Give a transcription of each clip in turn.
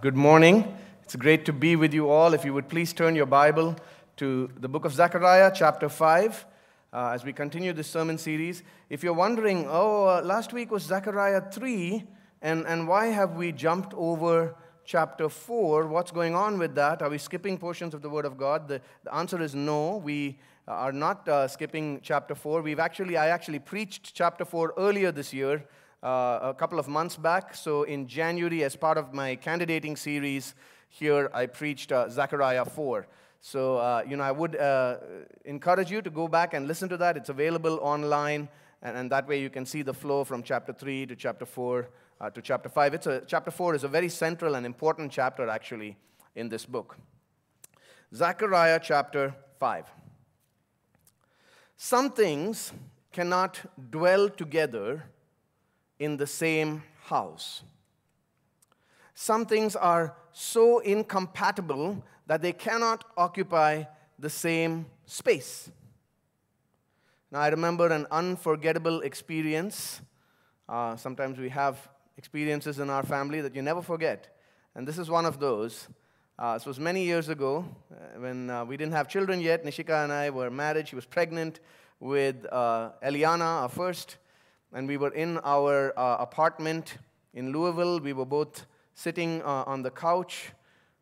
Good morning. It's great to be with you all. If you would please turn your Bible to the book of Zechariah, chapter 5, uh, as we continue this sermon series. If you're wondering, oh, uh, last week was Zechariah 3, and, and why have we jumped over chapter 4? What's going on with that? Are we skipping portions of the Word of God? The, the answer is no. We are not uh, skipping chapter 4. We've actually, I actually preached chapter 4 earlier this year uh, a couple of months back. So in January, as part of my candidating series here, I preached uh, Zechariah 4. So, uh, you know, I would uh, encourage you to go back and listen to that. It's available online, and, and that way you can see the flow from chapter 3 to chapter 4 uh, to chapter 5. It's a, chapter 4 is a very central and important chapter, actually, in this book. Zechariah chapter 5. Some things cannot dwell together in the same house. Some things are so incompatible that they cannot occupy the same space. Now, I remember an unforgettable experience. Uh, sometimes we have experiences in our family that you never forget. And this is one of those. Uh, this was many years ago uh, when uh, we didn't have children yet. Nishika and I were married. She was pregnant with uh, Eliana, our first and we were in our uh, apartment in Louisville. We were both sitting uh, on the couch,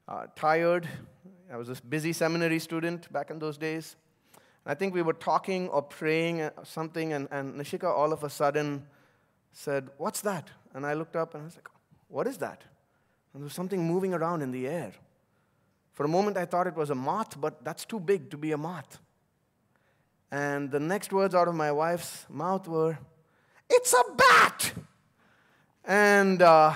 uh, tired. I was a busy seminary student back in those days. I think we were talking or praying uh, something, and, and Nishika all of a sudden said, What's that? And I looked up and I was like, What is that? And there was something moving around in the air. For a moment, I thought it was a moth, but that's too big to be a moth. And the next words out of my wife's mouth were, it's a bat. And uh,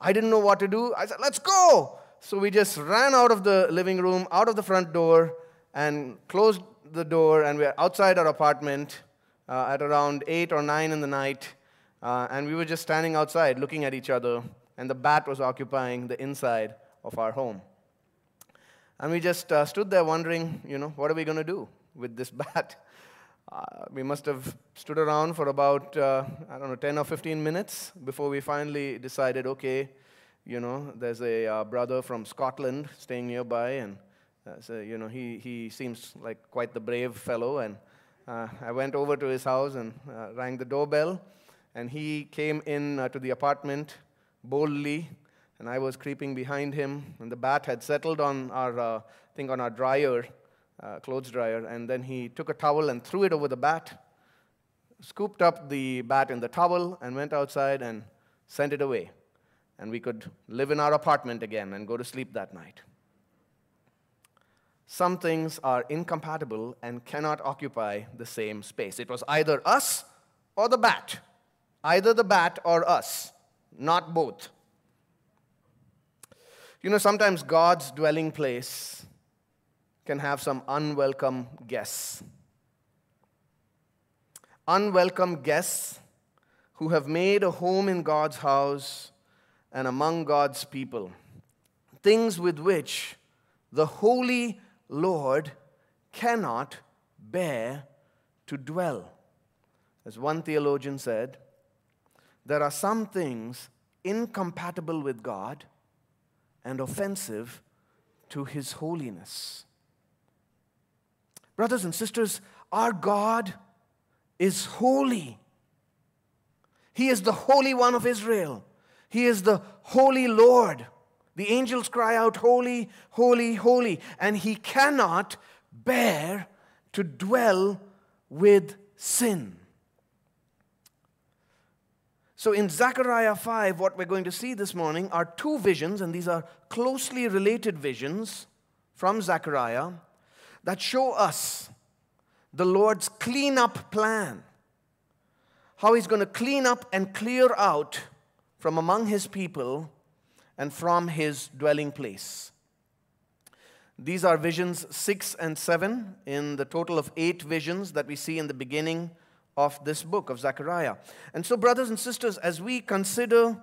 I didn't know what to do. I said, Let's go. So we just ran out of the living room, out of the front door, and closed the door. And we were outside our apartment uh, at around 8 or 9 in the night. Uh, and we were just standing outside looking at each other. And the bat was occupying the inside of our home. And we just uh, stood there wondering, you know, what are we going to do with this bat? Uh, we must have stood around for about, uh, I don't know, 10 or 15 minutes before we finally decided, okay, you know, there's a uh, brother from Scotland staying nearby, and uh, so, you know, he, he seems like quite the brave fellow. And uh, I went over to his house and uh, rang the doorbell, and he came in to the apartment boldly, and I was creeping behind him, and the bat had settled on our, I think, on our dryer uh, clothes dryer, and then he took a towel and threw it over the bat, scooped up the bat in the towel, and went outside and sent it away. And we could live in our apartment again and go to sleep that night. Some things are incompatible and cannot occupy the same space. It was either us or the bat, either the bat or us, not both. You know, sometimes God's dwelling place can have some unwelcome guests. Unwelcome guests who have made a home in God's house and among God's people. Things with which the Holy Lord cannot bear to dwell. As one theologian said, there are some things incompatible with God and offensive to His holiness. Brothers and sisters, our God is holy. He is the Holy One of Israel. He is the Holy Lord. The angels cry out, Holy, holy, holy. And He cannot bear to dwell with sin. So in Zechariah 5, what we're going to see this morning are two visions, and these are closely related visions from Zechariah that show us the Lord's cleanup plan. How he's going to clean up and clear out from among his people and from his dwelling place. These are visions 6 and 7 in the total of eight visions that we see in the beginning of this book of Zechariah. And so, brothers and sisters, as we consider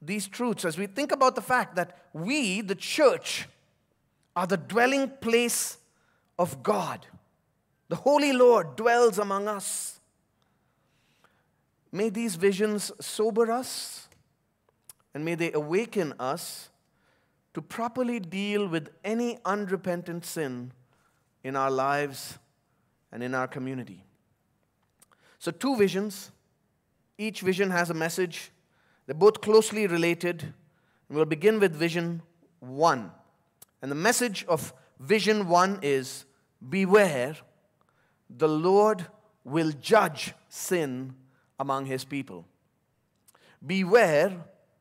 these truths, as we think about the fact that we, the church, are the dwelling place of God. The Holy Lord dwells among us. May these visions sober us and may they awaken us to properly deal with any unrepentant sin in our lives and in our community. So, two visions. Each vision has a message. They're both closely related. We'll begin with vision one. And the message of vision one is Beware, the Lord will judge sin among his people. Beware,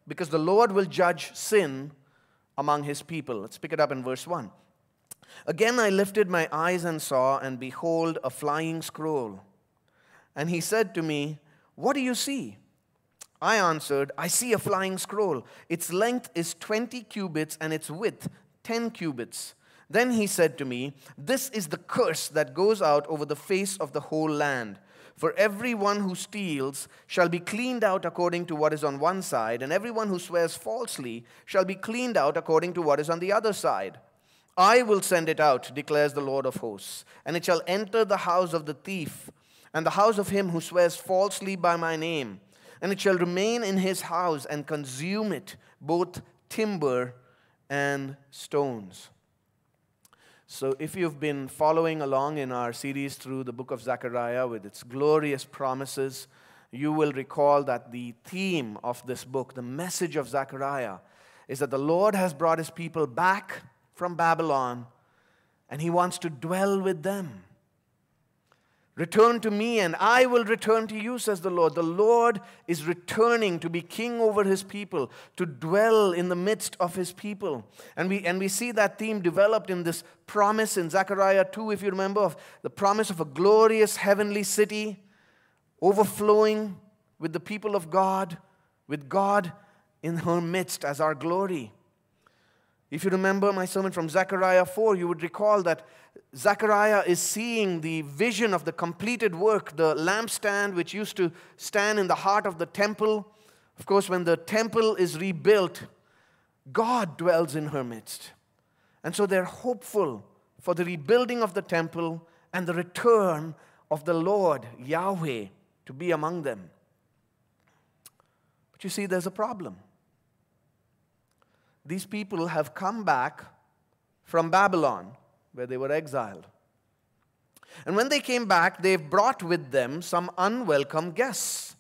because the Lord will judge sin among his people. Let's pick it up in verse 1. Again I lifted my eyes and saw, and behold, a flying scroll. And he said to me, What do you see? I answered, I see a flying scroll. Its length is 20 cubits, and its width 10 cubits. Then he said to me, This is the curse that goes out over the face of the whole land. For everyone who steals shall be cleaned out according to what is on one side, and everyone who swears falsely shall be cleaned out according to what is on the other side. I will send it out, declares the Lord of hosts, and it shall enter the house of the thief, and the house of him who swears falsely by my name, and it shall remain in his house and consume it, both timber and stones. So, if you've been following along in our series through the book of Zechariah with its glorious promises, you will recall that the theme of this book, the message of Zechariah, is that the Lord has brought his people back from Babylon and he wants to dwell with them. Return to me, and I will return to you, says the Lord. The Lord is returning to be king over his people, to dwell in the midst of his people. And we, and we see that theme developed in this promise in Zechariah 2, if you remember, of the promise of a glorious heavenly city overflowing with the people of God, with God in her midst as our glory. If you remember my sermon from Zechariah 4, you would recall that Zechariah is seeing the vision of the completed work, the lampstand which used to stand in the heart of the temple. Of course, when the temple is rebuilt, God dwells in her midst. And so they're hopeful for the rebuilding of the temple and the return of the Lord, Yahweh, to be among them. But you see, there's a problem these people have come back from Babylon, where they were exiled. And when they came back, they've brought with them some unwelcome guests,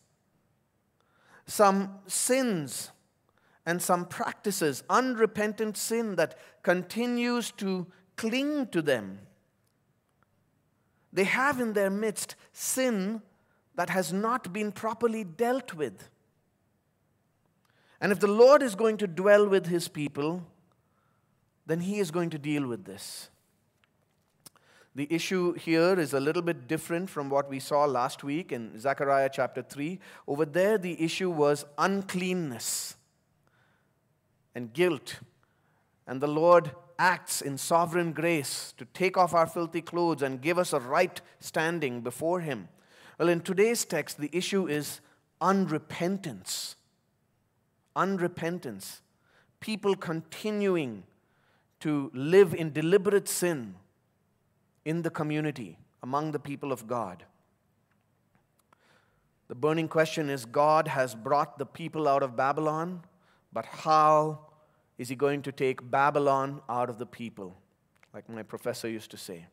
some sins, and some practices, unrepentant sin that continues to cling to them. They have in their midst sin that has not been properly dealt with. And if the Lord is going to dwell with his people, then he is going to deal with this. The issue here is a little bit different from what we saw last week in Zechariah chapter 3. Over there, the issue was uncleanness and guilt. And the Lord acts in sovereign grace to take off our filthy clothes and give us a right standing before Him. Well, in today's text, the issue is unrepentance unrepentance, people continuing to live in deliberate sin in the community, among the people of God. The burning question is God has brought the people out of Babylon, but how is He going to take Babylon out of the people? Like my professor used to say.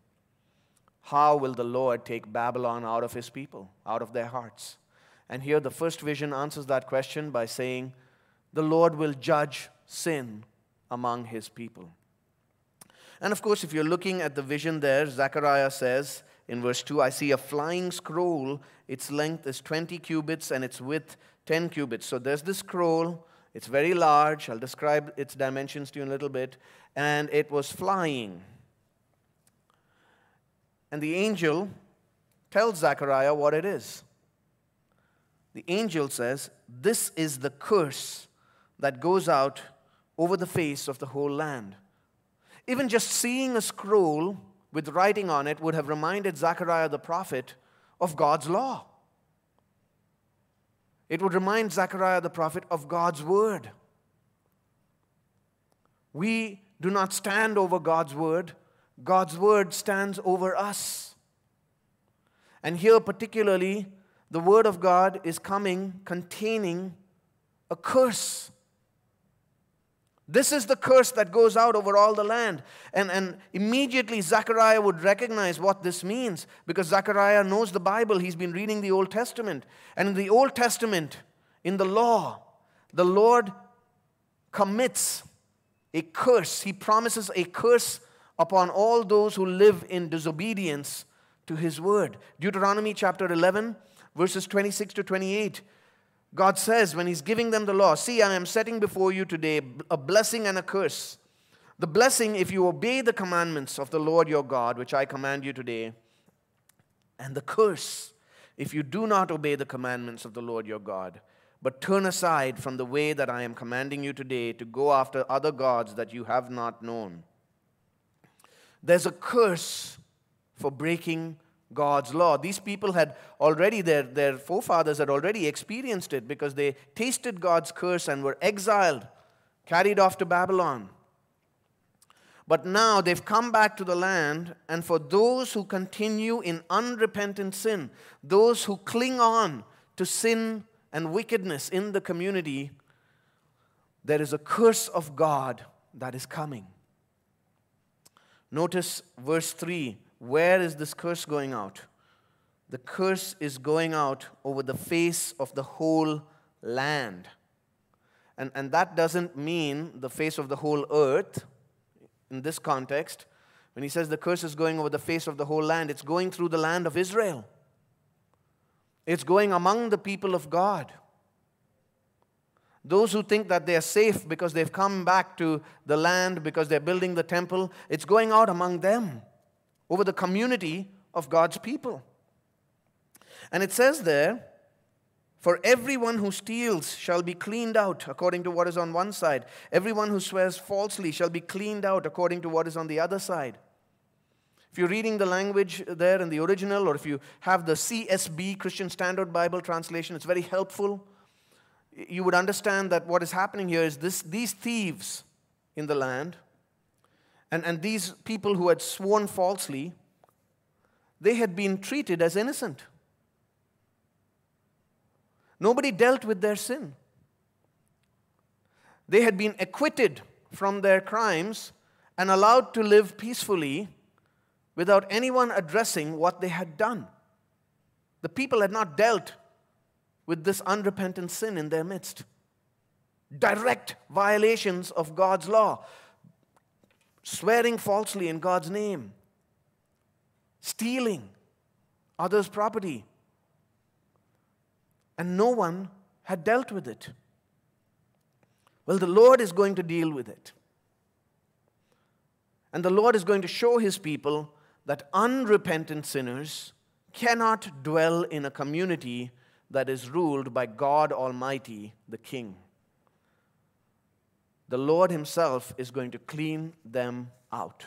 How will the Lord take Babylon out of His people, out of their hearts? And here the first vision answers that question by saying, the Lord will judge sin among his people. And of course, if you're looking at the vision there, Zechariah says in verse 2 I see a flying scroll. Its length is 20 cubits and its width 10 cubits. So there's this scroll. It's very large. I'll describe its dimensions to you in a little bit. And it was flying. And the angel tells Zechariah what it is. The angel says, This is the curse that goes out over the face of the whole land. Even just seeing a scroll with writing on it would have reminded Zechariah the prophet of God's law. It would remind Zechariah the prophet of God's word. We do not stand over God's word, God's word stands over us. And here, particularly, the word of God is coming containing a curse This is the curse that goes out over all the land. And, and immediately Zechariah would recognize what this means because Zechariah knows the Bible. He's been reading the Old Testament. And in the Old Testament, in the law, the Lord commits a curse. He promises a curse upon all those who live in disobedience to his word. Deuteronomy chapter 11, verses 26 to 28. God says, when He's giving them the law, See, I am setting before you today a blessing and a curse. The blessing, if you obey the commandments of the Lord your God, which I command you today, and the curse, if you do not obey the commandments of the Lord your God, but turn aside from the way that I am commanding you today to go after other gods that you have not known. There's a curse for breaking God's law. These people had already, their, their forefathers had already experienced it because they tasted God's curse and were exiled, carried off to Babylon. But now they've come back to the land, and for those who continue in unrepentant sin, those who cling on to sin and wickedness in the community, there is a curse of God that is coming. Notice verse 3 where is this curse going out? The curse is going out over the face of the whole land. And, and that doesn't mean the face of the whole earth in this context. When he says the curse is going over the face of the whole land, it's going through the land of Israel. It's going among the people of God. Those who think that they are safe because they've come back to the land because they're building the temple, it's going out among them over the community of God's people. And it says there, for everyone who steals shall be cleaned out according to what is on one side. Everyone who swears falsely shall be cleaned out according to what is on the other side. If you're reading the language there in the original, or if you have the CSB, Christian Standard Bible translation, it's very helpful. You would understand that what is happening here is this, these thieves in the land and, and these people who had sworn falsely, they had been treated as innocent. Nobody dealt with their sin. They had been acquitted from their crimes and allowed to live peacefully without anyone addressing what they had done. The people had not dealt with this unrepentant sin in their midst. Direct violations of God's law swearing falsely in God's name, stealing others' property. And no one had dealt with it. Well, the Lord is going to deal with it. And the Lord is going to show his people that unrepentant sinners cannot dwell in a community that is ruled by God Almighty, the King the Lord Himself is going to clean them out.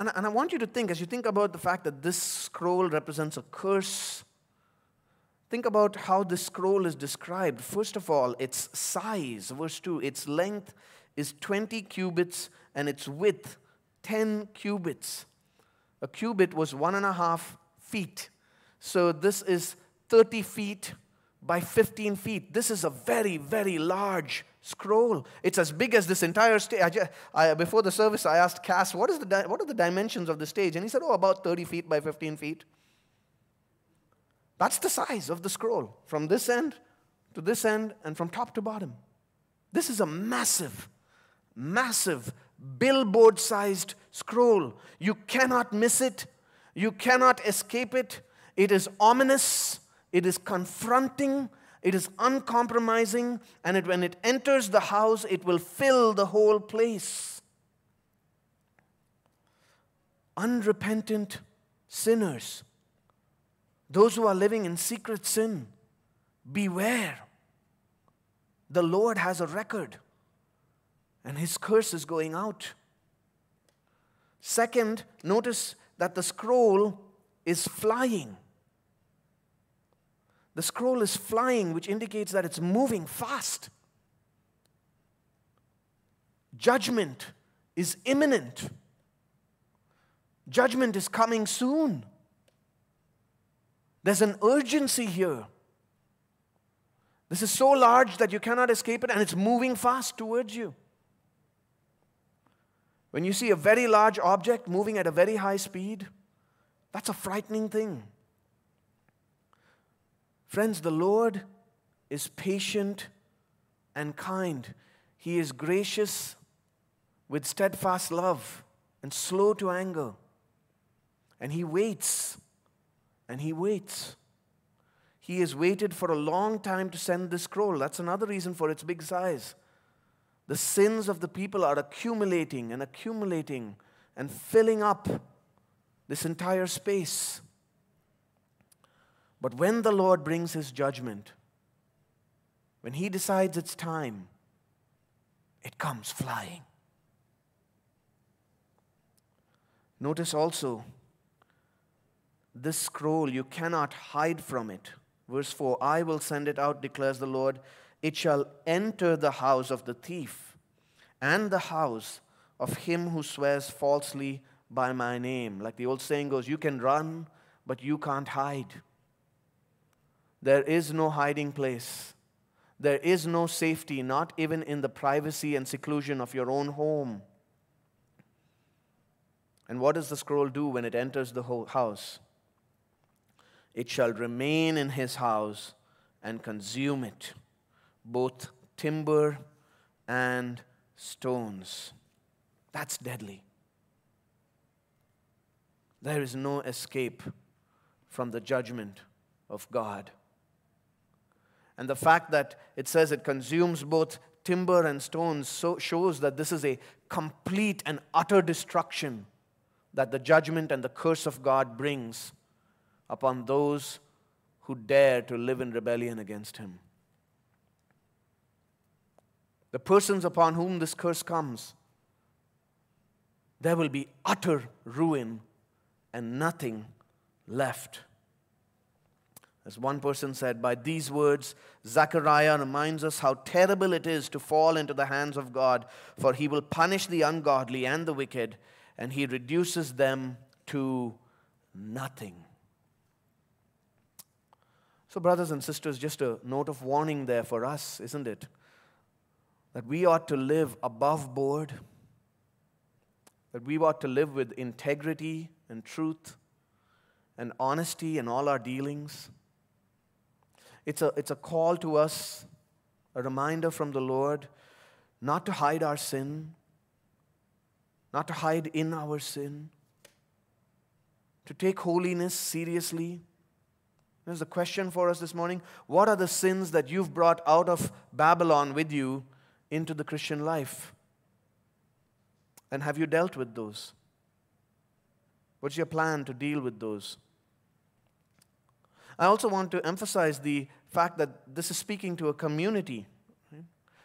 And, and I want you to think, as you think about the fact that this scroll represents a curse, think about how this scroll is described. First of all, its size, verse 2, its length is 20 cubits and its width 10 cubits. A cubit was one and a half feet. So this is 30 feet by 15 feet. This is a very, very large scroll. It's as big as this entire stage. Before the service, I asked Cass, what, is the what are the dimensions of the stage? And he said, oh, about 30 feet by 15 feet. That's the size of the scroll, from this end to this end and from top to bottom. This is a massive, massive, billboard sized scroll. You cannot miss it, you cannot escape it. It is ominous, it is confronting, it is uncompromising, and it, when it enters the house, it will fill the whole place. Unrepentant sinners, those who are living in secret sin, beware. The Lord has a record, and his curse is going out. Second, notice that the scroll is flying. The scroll is flying, which indicates that it's moving fast. Judgment is imminent. Judgment is coming soon. There's an urgency here. This is so large that you cannot escape it, and it's moving fast towards you. When you see a very large object moving at a very high speed, that's a frightening thing. Friends, the Lord is patient and kind. He is gracious with steadfast love and slow to anger. And He waits and He waits. He has waited for a long time to send this scroll. That's another reason for its big size. The sins of the people are accumulating and accumulating and filling up this entire space. But when the Lord brings his judgment, when he decides it's time, it comes flying. Notice also, this scroll, you cannot hide from it. Verse 4 I will send it out, declares the Lord. It shall enter the house of the thief and the house of him who swears falsely by my name. Like the old saying goes, you can run, but you can't hide. There is no hiding place. There is no safety, not even in the privacy and seclusion of your own home. And what does the scroll do when it enters the house? It shall remain in his house and consume it, both timber and stones. That's deadly. There is no escape from the judgment of God. And the fact that it says it consumes both timber and stones so shows that this is a complete and utter destruction that the judgment and the curse of God brings upon those who dare to live in rebellion against Him. The persons upon whom this curse comes, there will be utter ruin and nothing left. As one person said, by these words, Zechariah reminds us how terrible it is to fall into the hands of God, for he will punish the ungodly and the wicked, and he reduces them to nothing. So, brothers and sisters, just a note of warning there for us, isn't it? That we ought to live above board, that we ought to live with integrity and truth and honesty in all our dealings. It's a, it's a call to us, a reminder from the Lord, not to hide our sin, not to hide in our sin, to take holiness seriously. There's a question for us this morning. What are the sins that you've brought out of Babylon with you into the Christian life? And have you dealt with those? What's your plan to deal with those? I also want to emphasize the fact that this is speaking to a community.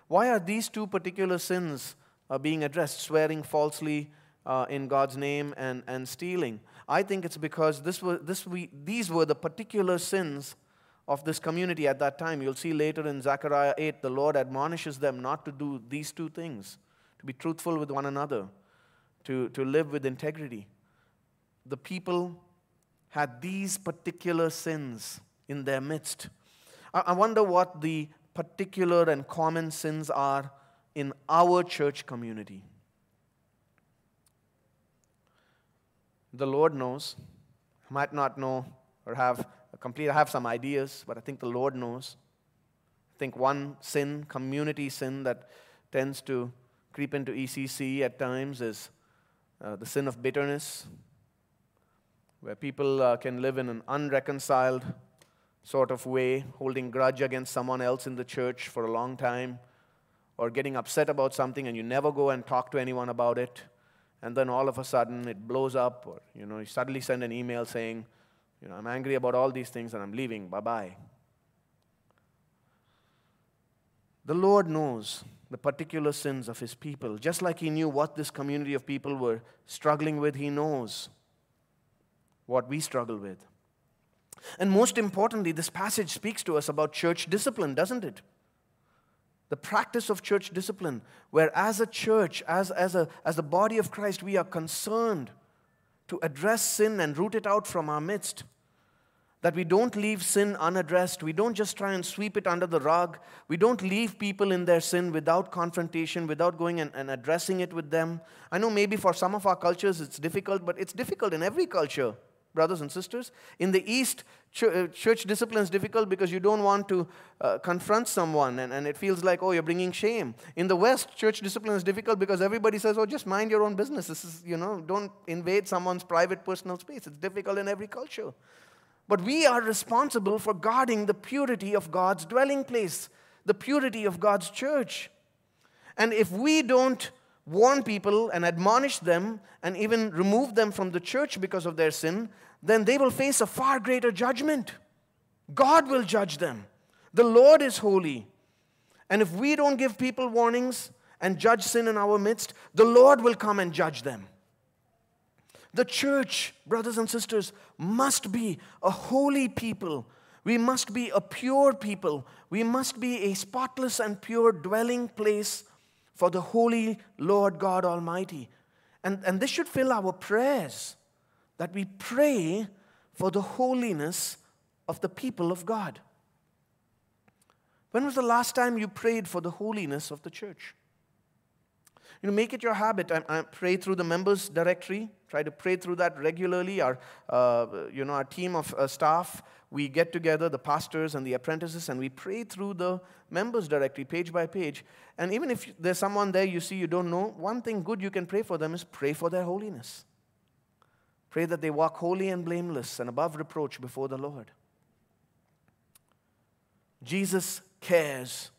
Why are these two particular sins uh, being addressed swearing falsely uh, in God's name and, and stealing? I think it's because this were, this we, these were the particular sins of this community at that time. You'll see later in Zechariah 8, the Lord admonishes them not to do these two things to be truthful with one another, to, to live with integrity. The people had these particular sins in their midst. I wonder what the particular and common sins are in our church community. The Lord knows. I might not know or have a complete, I have some ideas, but I think the Lord knows. I think one sin, community sin, that tends to creep into ECC at times is uh, the sin of bitterness where people uh, can live in an unreconciled sort of way, holding grudge against someone else in the church for a long time, or getting upset about something and you never go and talk to anyone about it, and then all of a sudden it blows up, or you know, you suddenly send an email saying, you know, I'm angry about all these things and I'm leaving, bye bye. The Lord knows the particular sins of His people. Just like He knew what this community of people were struggling with, He knows what we struggle with. And most importantly, this passage speaks to us about church discipline, doesn't it? The practice of church discipline, where as a church, as, as, a, as the body of Christ, we are concerned to address sin and root it out from our midst. That we don't leave sin unaddressed. We don't just try and sweep it under the rug. We don't leave people in their sin without confrontation, without going and, and addressing it with them. I know maybe for some of our cultures it's difficult, but it's difficult in every culture brothers and sisters. In the East, uh, church discipline is difficult because you don't want to uh, confront someone and, and it feels like, oh, you're bringing shame. In the West, church discipline is difficult because everybody says, oh, just mind your own business. This is, you know, don't invade someone's private personal space. It's difficult in every culture. But we are responsible for guarding the purity of God's dwelling place, the purity of God's church. And if we don't warn people and admonish them and even remove them from the church because of their sin, then they will face a far greater judgment. God will judge them. The Lord is holy. And if we don't give people warnings and judge sin in our midst, the Lord will come and judge them. The church, brothers and sisters, must be a holy people. We must be a pure people. We must be a spotless and pure dwelling place for the holy Lord God Almighty. And, and this should fill our prayers that we pray for the holiness of the people of God. When was the last time you prayed for the holiness of the church? You know, make it your habit. I, I pray through the members directory. Try to pray through that regularly. Our, uh, you know, our team of uh, staff, we get together, the pastors and the apprentices, and we pray through the members directory, page by page. And even if there's someone there you see you don't know, one thing good you can pray for them is pray for their holiness. Pray that they walk holy and blameless and above reproach before the Lord. Jesus cares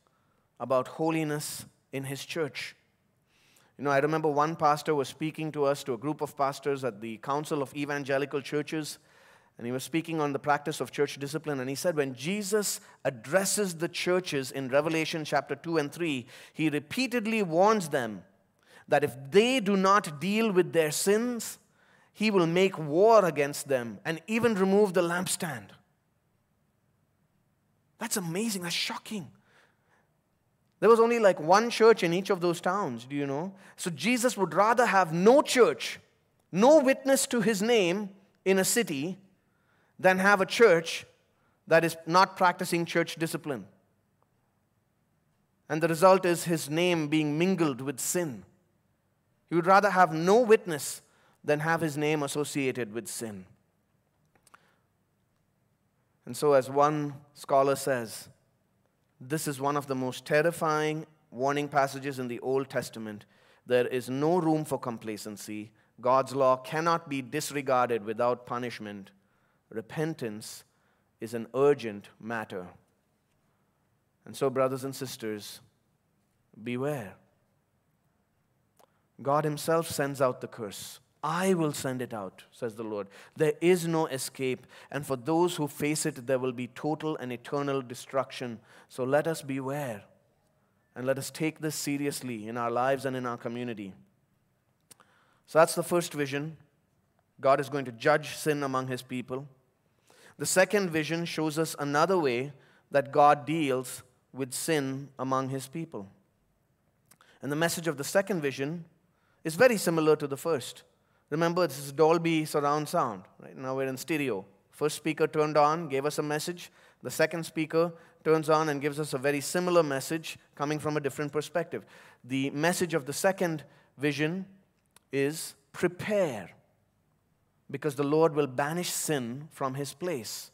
about holiness in his church. You know, I remember one pastor was speaking to us, to a group of pastors at the Council of Evangelical Churches, and he was speaking on the practice of church discipline. And he said, when Jesus addresses the churches in Revelation chapter 2 and 3, he repeatedly warns them that if they do not deal with their sins, he will make war against them and even remove the lampstand. That's amazing. That's shocking. There was only like one church in each of those towns, do you know? So Jesus would rather have no church, no witness to his name in a city, than have a church that is not practicing church discipline. And the result is his name being mingled with sin. He would rather have no witness than have his name associated with sin. And so, as one scholar says, this is one of the most terrifying warning passages in the Old Testament. There is no room for complacency. God's law cannot be disregarded without punishment. Repentance is an urgent matter. And so, brothers and sisters, beware. God Himself sends out the curse. I will send it out, says the Lord. There is no escape, and for those who face it, there will be total and eternal destruction. So let us beware, and let us take this seriously in our lives and in our community. So that's the first vision. God is going to judge sin among his people. The second vision shows us another way that God deals with sin among his people. And the message of the second vision is very similar to the first. Remember, this is Dolby surround sound. Right now we're in stereo. First speaker turned on, gave us a message. The second speaker turns on and gives us a very similar message coming from a different perspective. The message of the second vision is prepare, because the Lord will banish sin from his place.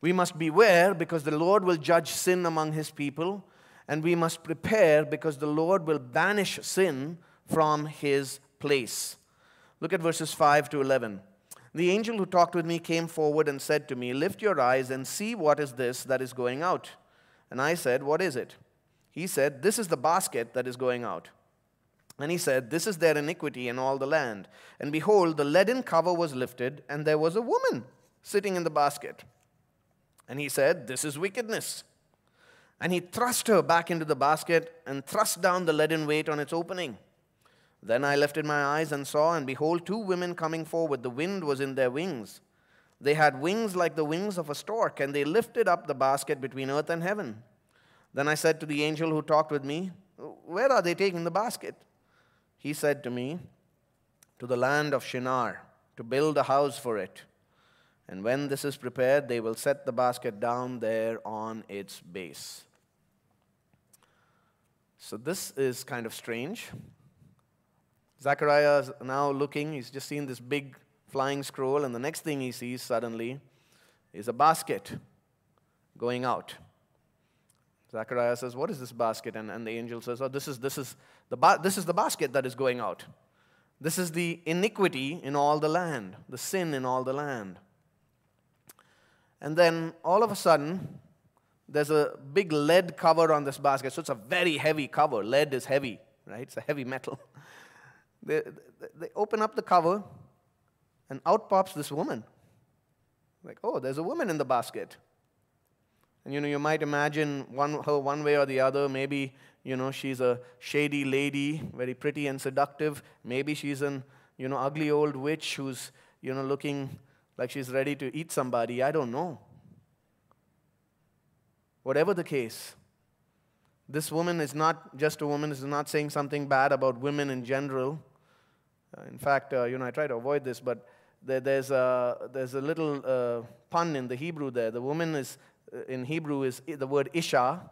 We must beware because the Lord will judge sin among his people, and we must prepare because the Lord will banish sin from his place. Look at verses 5 to 11. The angel who talked with me came forward and said to me, Lift your eyes and see what is this that is going out. And I said, What is it? He said, This is the basket that is going out. And he said, This is their iniquity in all the land. And behold, the leaden cover was lifted, and there was a woman sitting in the basket. And he said, This is wickedness. And he thrust her back into the basket and thrust down the leaden weight on its opening. Then I lifted my eyes and saw, and behold, two women coming forward. The wind was in their wings. They had wings like the wings of a stork, and they lifted up the basket between earth and heaven. Then I said to the angel who talked with me, Where are they taking the basket? He said to me, To the land of Shinar, to build a house for it. And when this is prepared, they will set the basket down there on its base. So this is kind of strange. Zechariah is now looking, he's just seen this big flying scroll, and the next thing he sees suddenly is a basket going out. Zechariah says, What is this basket? And, and the angel says, Oh, this is, this, is the ba- this is the basket that is going out. This is the iniquity in all the land, the sin in all the land. And then all of a sudden, there's a big lead cover on this basket. So it's a very heavy cover. Lead is heavy, right? It's a heavy metal. They, they open up the cover, and out pops this woman. Like, oh, there's a woman in the basket. And you know, you might imagine one, her one way or the other. Maybe, you know, she's a shady lady, very pretty and seductive. Maybe she's an, you know, ugly old witch who's, you know, looking like she's ready to eat somebody. I don't know. Whatever the case, this woman is not just a woman, is not saying something bad about women in general. Uh, in fact, uh, you know, I try to avoid this, but there, there's, a, there's a little uh, pun in the Hebrew there. The woman is, in Hebrew, is the word Isha,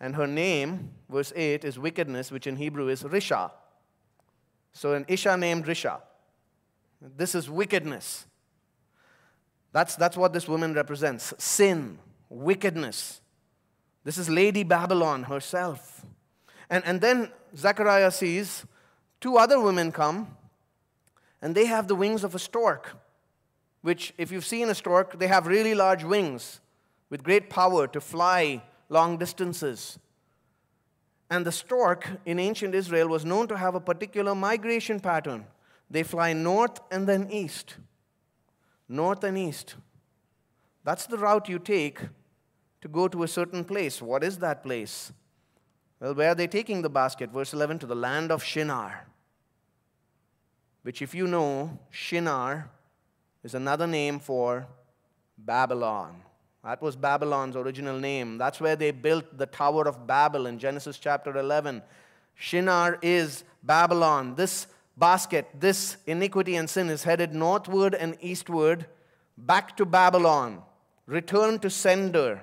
and her name, verse 8, is wickedness, which in Hebrew is Risha. So an Isha named Risha. This is wickedness. That's, that's what this woman represents sin, wickedness. This is Lady Babylon herself. And, and then Zechariah sees two other women come, and they have the wings of a stork, which, if you've seen a stork, they have really large wings with great power to fly long distances. And the stork in ancient Israel was known to have a particular migration pattern. They fly north and then east. North and east. That's the route you take to go to a certain place. What is that place? Well, where are they taking the basket? Verse 11 to the land of Shinar, which, if you know, Shinar is another name for Babylon. That was Babylon's original name. That's where they built the Tower of Babel in Genesis chapter 11. Shinar is Babylon. This basket, this iniquity and sin is headed northward and eastward back to Babylon, return to sender.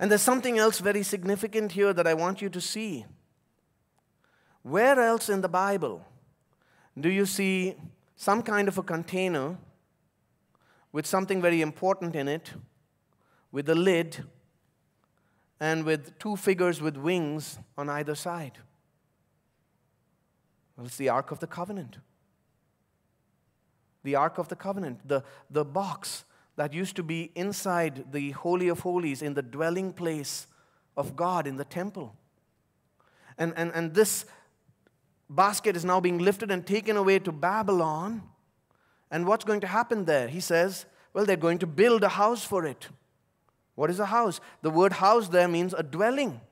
And there's something else very significant here that I want you to see. Where else in the Bible do you see some kind of a container with something very important in it, with a lid, and with two figures with wings on either side? Well, it's the Ark of the Covenant. The Ark of the Covenant, the, the box that used to be inside the Holy of Holies in the dwelling place of God in the temple. And, and, and this basket is now being lifted and taken away to Babylon. And what's going to happen there? He says, well, they're going to build a house for it. What is a house? The word house there means a dwelling.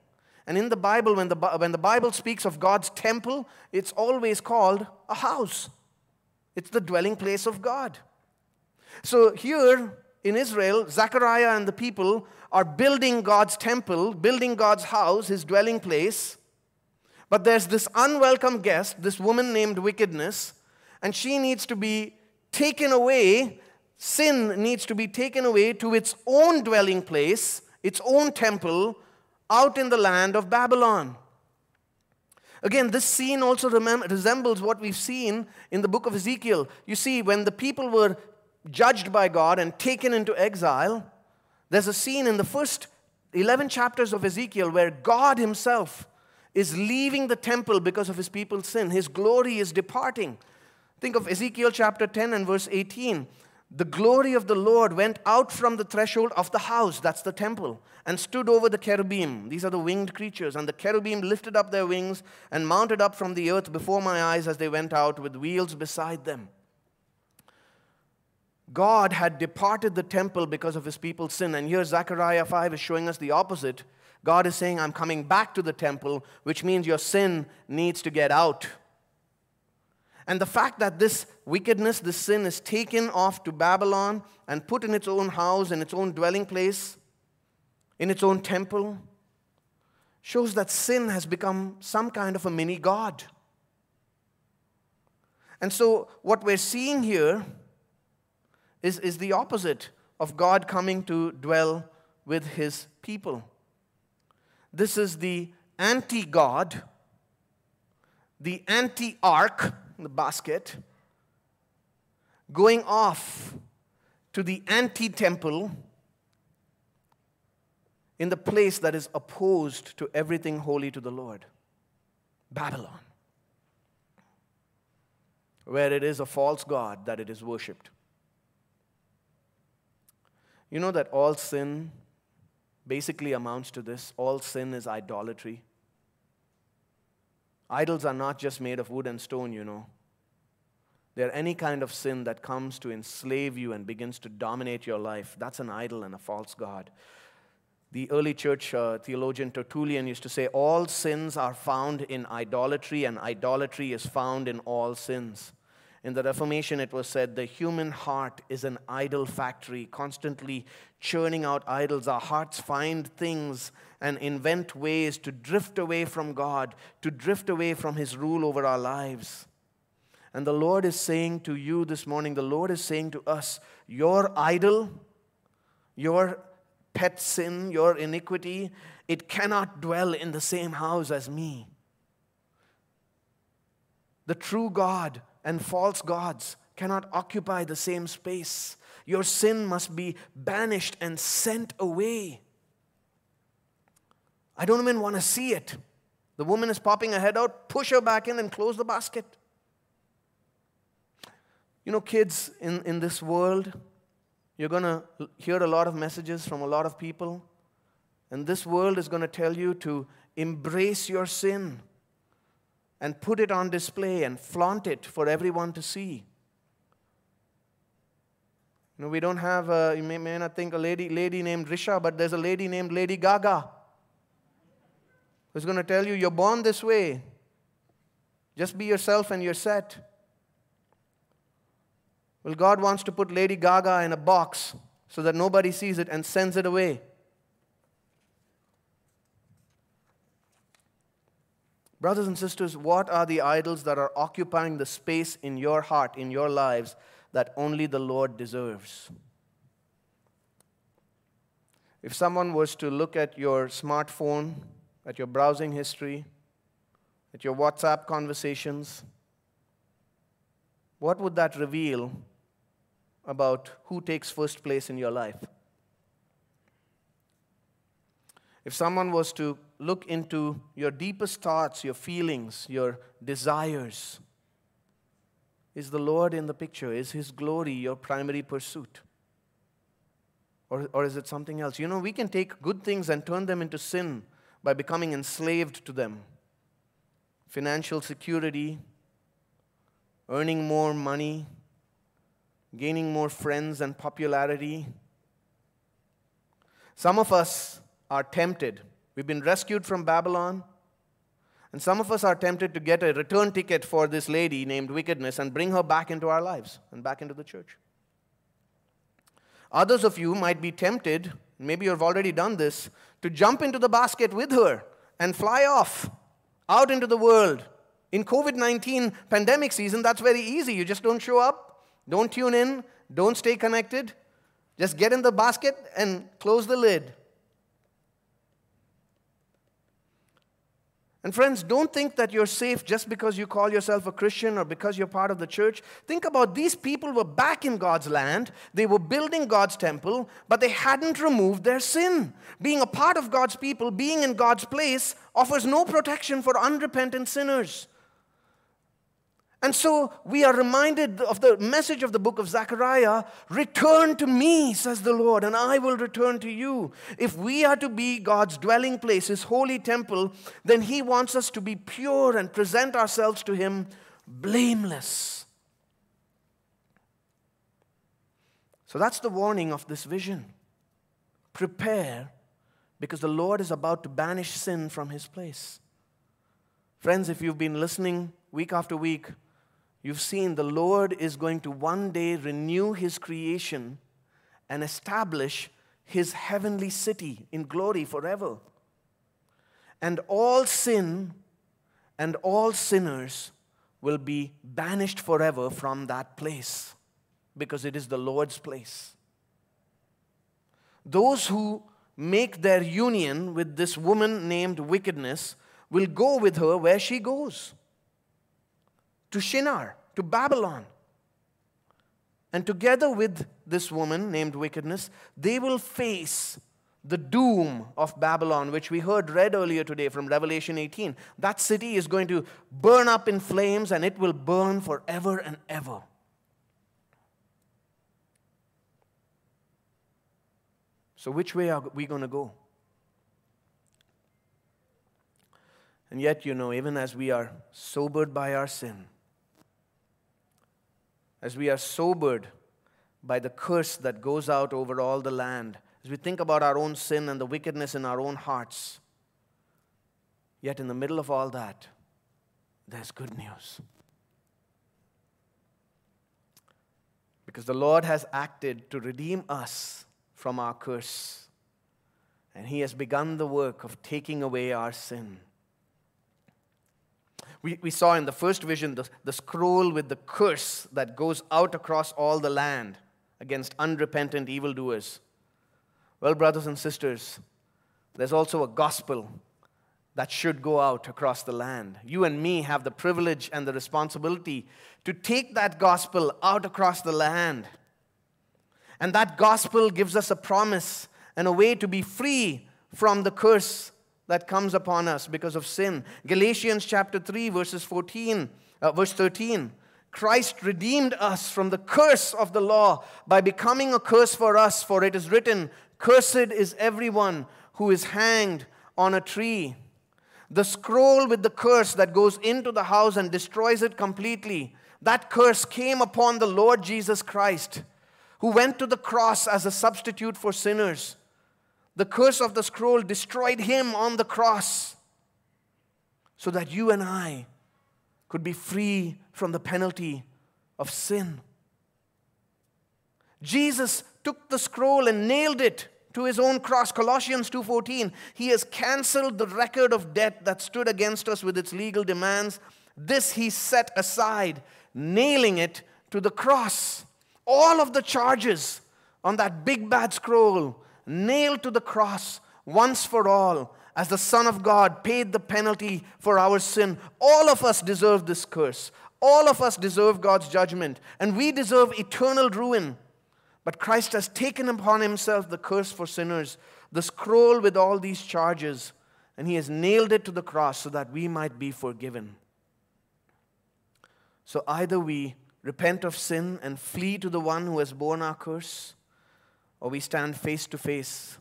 And in the Bible, when the, when the Bible speaks of God's temple, it's always called a house. It's the dwelling place of God. So here in Israel, Zechariah and the people are building God's temple, building God's house, his dwelling place. But there's this unwelcome guest, this woman named Wickedness, and she needs to be taken away. Sin needs to be taken away to its own dwelling place, its own temple, out in the land of Babylon. Again, this scene also resembles what we've seen in the book of Ezekiel. You see, when the people were judged by God and taken into exile, there's a scene in the first 11 chapters of Ezekiel where God Himself is leaving the temple because of His people's sin. His glory is departing. Think of Ezekiel chapter 10 and verse 18. The glory of the Lord went out from the threshold of the house, that's the temple, and stood over the cherubim. These are the winged creatures. And the cherubim lifted up their wings and mounted up from the earth before my eyes as they went out with wheels beside them. God had departed the temple because of his people's sin. And here Zechariah 5 is showing us the opposite. God is saying, I'm coming back to the temple, which means your sin needs to get out. And the fact that this wickedness, this sin, is taken off to Babylon and put in its own house, in its own dwelling place, in its own temple, shows that sin has become some kind of a mini God. And so, what we're seeing here is, is the opposite of God coming to dwell with his people. This is the anti God, the anti ark, the basket, going off to the anti temple in the place that is opposed to everything holy to the Lord Babylon, where it is a false God that it is worshipped. You know that all sin basically amounts to this all sin is idolatry. Idols are not just made of wood and stone, you know. They're any kind of sin that comes to enslave you and begins to dominate your life. That's an idol and a false God. The early church uh, theologian Tertullian used to say, All sins are found in idolatry, and idolatry is found in all sins. In the Reformation, it was said the human heart is an idol factory, constantly churning out idols. Our hearts find things and invent ways to drift away from God, to drift away from His rule over our lives. And the Lord is saying to you this morning, the Lord is saying to us, Your idol, your pet sin, your iniquity, it cannot dwell in the same house as me. The true God and false gods cannot occupy the same space. Your sin must be banished and sent away. I don't even want to see it. The woman is popping her head out, push her back in and close the basket. You know, kids in, in this world, you're going to hear a lot of messages from a lot of people, and this world is going to tell you to embrace your sin and put it on display and flaunt it for everyone to see. You know, we don't have, a, you may, may not think a lady, lady named Risha, but there's a lady named Lady Gaga who's going to tell you, you're born this way. Just be yourself and you're set. Well, God wants to put Lady Gaga in a box so that nobody sees it and sends it away. Brothers and sisters, what are the idols that are occupying the space in your heart, in your lives, that only the Lord deserves? If someone was to look at your smartphone, at your browsing history, at your WhatsApp conversations, what would that reveal about who takes first place in your life? If someone was to look into your deepest thoughts, your feelings, your desires, is the Lord in the picture? Is His glory your primary pursuit? Or, or is it something else? You know, we can take good things and turn them into sin by becoming enslaved to them. Financial security, earning more money, gaining more friends and popularity. Some of us are tempted. We've been rescued from Babylon. And some of us are tempted to get a return ticket for this lady named wickedness and bring her back into our lives and back into the church. Others of you might be tempted, maybe you've already done this, to jump into the basket with her and fly off out into the world. In COVID 19 pandemic season, that's very easy. You just don't show up, don't tune in, don't stay connected. Just get in the basket and close the lid. And friends, don't think that you're safe just because you call yourself a Christian or because you're part of the church. Think about these people were back in God's land. They were building God's temple, but they hadn't removed their sin. Being a part of God's people, being in God's place, offers no protection for unrepentant sinners. And so we are reminded of the message of the book of Zechariah Return to me, says the Lord, and I will return to you. If we are to be God's dwelling place, His holy temple, then He wants us to be pure and present ourselves to Him blameless. So that's the warning of this vision. Prepare because the Lord is about to banish sin from His place. Friends, if you've been listening week after week, You've seen the Lord is going to one day renew his creation and establish his heavenly city in glory forever. And all sin and all sinners will be banished forever from that place because it is the Lord's place. Those who make their union with this woman named wickedness will go with her where she goes to Shinar, to Babylon. And together with this woman named wickedness, they will face the doom of Babylon, which we heard read earlier today from Revelation 18. That city is going to burn up in flames and it will burn forever and ever. So, which way are we going to go? And yet, you know, even as we are sobered by our sin, as we are sobered by the curse that goes out over all the land, as we think about our own sin and the wickedness in our own hearts, yet in the middle of all that, there's good news. Because the Lord has acted to redeem us from our curse, and He has begun the work of taking away our sin. We, we saw in the first vision the, the scroll with the curse that goes out across all the land against unrepentant evildoers. Well, brothers and sisters, there's also a gospel that should go out across the land. You and me have the privilege and the responsibility to take that gospel out across the land. And that gospel gives us a promise and a way to be free from the curse that comes upon us because of sin. Galatians chapter 3, verses 14, uh, verse 13. Christ redeemed us from the curse of the law by becoming a curse for us, for it is written, Cursed is everyone who is hanged on a tree. The scroll with the curse that goes into the house and destroys it completely, that curse came upon the Lord Jesus Christ, who went to the cross as a substitute for sinners. The curse of the scroll destroyed him on the cross so that you and I could be free from the penalty of sin. Jesus took the scroll and nailed it to his own cross colossians 2.14 he has canceled the record of debt that stood against us with its legal demands. This he set aside nailing it to the cross. All of the charges on that big bad scroll nailed to the cross once for all as the Son of God paid the penalty for our sin. All of us deserve this curse. All of us deserve God's judgment, and we deserve eternal ruin. But Christ has taken upon himself the curse for sinners, the scroll with all these charges, and he has nailed it to the cross so that we might be forgiven. So either we repent of sin and flee to the one who has borne our curse, or we stand face to face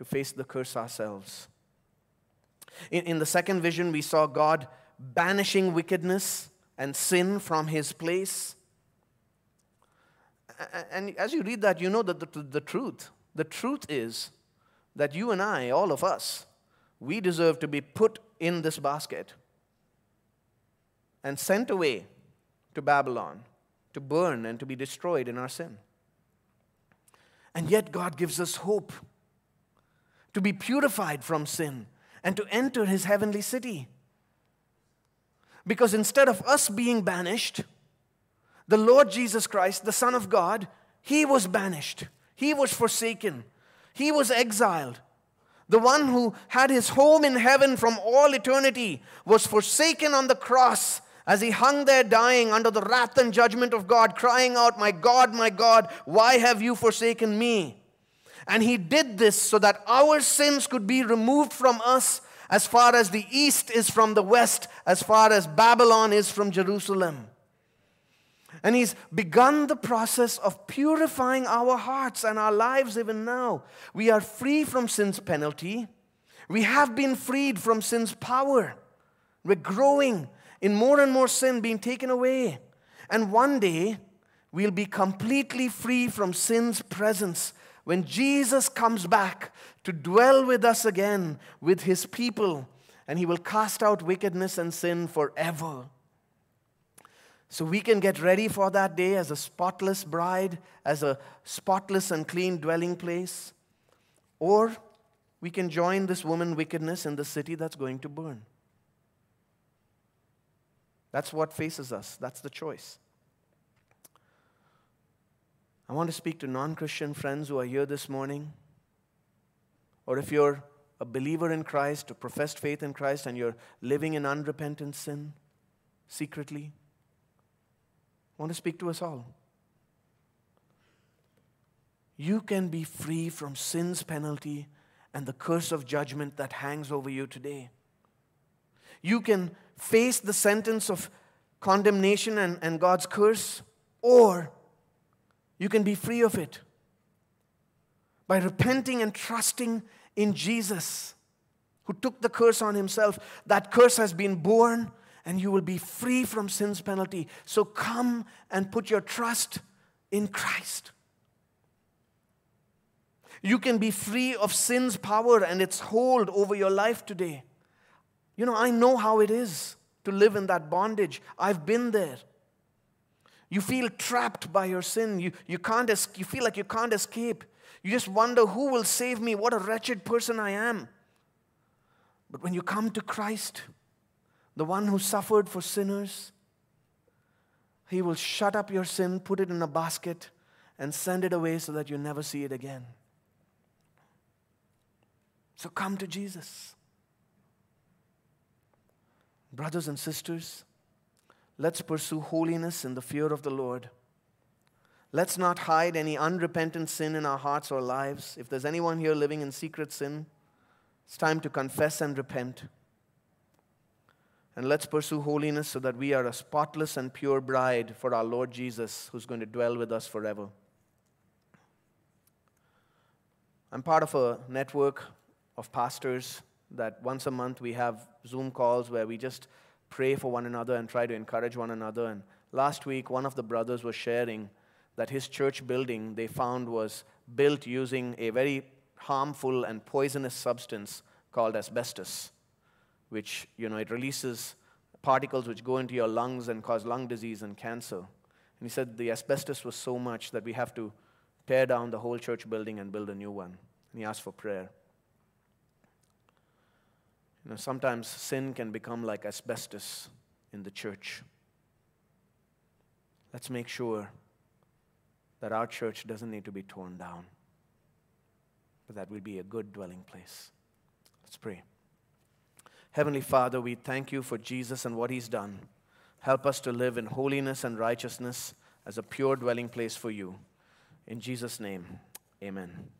to face the curse ourselves. In, in the second vision, we saw God banishing wickedness and sin from his place. And as you read that, you know that the, the truth. The truth is that you and I, all of us, we deserve to be put in this basket and sent away to Babylon to burn and to be destroyed in our sin. And yet, God gives us hope to be purified from sin and to enter his heavenly city. Because instead of us being banished, the Lord Jesus Christ, the Son of God, he was banished, he was forsaken, he was exiled. The one who had his home in heaven from all eternity was forsaken on the cross as he hung there dying under the wrath and judgment of God, crying out, My God, my God, why have you forsaken me? And he did this so that our sins could be removed from us as far as the east is from the west, as far as Babylon is from Jerusalem. And he's begun the process of purifying our hearts and our lives even now. We are free from sin's penalty. We have been freed from sin's power. We're growing in more and more sin being taken away. And one day, we'll be completely free from sin's presence when Jesus comes back to dwell with us again with his people, and he will cast out wickedness and sin forever. So we can get ready for that day as a spotless bride, as a spotless and clean dwelling place, or we can join this woman wickedness in the city that's going to burn. That's what faces us. That's the choice. I want to speak to non Christian friends who are here this morning. Or if you're a believer in Christ, a professed faith in Christ, and you're living in unrepentant sin secretly, I want to speak to us all. You can be free from sin's penalty and the curse of judgment that hangs over you today. You can face the sentence of condemnation and, and God's curse, or you can be free of it by repenting and trusting in Jesus, who took the curse on himself. That curse has been borne, and you will be free from sin's penalty. So come and put your trust in Christ. You can be free of sin's power and its hold over your life today. You know, I know how it is to live in that bondage. I've been there. You feel trapped by your sin. You, you, can't es- you feel like you can't escape. You just wonder who will save me? What a wretched person I am. But when you come to Christ, the one who suffered for sinners, he will shut up your sin, put it in a basket, and send it away so that you never see it again. So come to Jesus. Brothers and sisters, let's pursue holiness in the fear of the Lord. Let's not hide any unrepentant sin in our hearts or lives. If there's anyone here living in secret sin, it's time to confess and repent. And let's pursue holiness so that we are a spotless and pure bride for our Lord Jesus, who's going to dwell with us forever. I'm part of a network of pastors that once a month we have Zoom calls where we just pray for one another and try to encourage one another. And last week, one of the brothers was sharing that his church building they found was built using a very harmful and poisonous substance called asbestos, which, you know, it releases particles which go into your lungs and cause lung disease and cancer. And he said the asbestos was so much that we have to tear down the whole church building and build a new one. And he asked for prayer. You know, sometimes sin can become like asbestos in the church. Let's make sure that our church doesn't need to be torn down, but that will be a good dwelling place. Let's pray. Heavenly Father, we thank you for Jesus and what he's done. Help us to live in holiness and righteousness as a pure dwelling place for you. In Jesus' name, amen.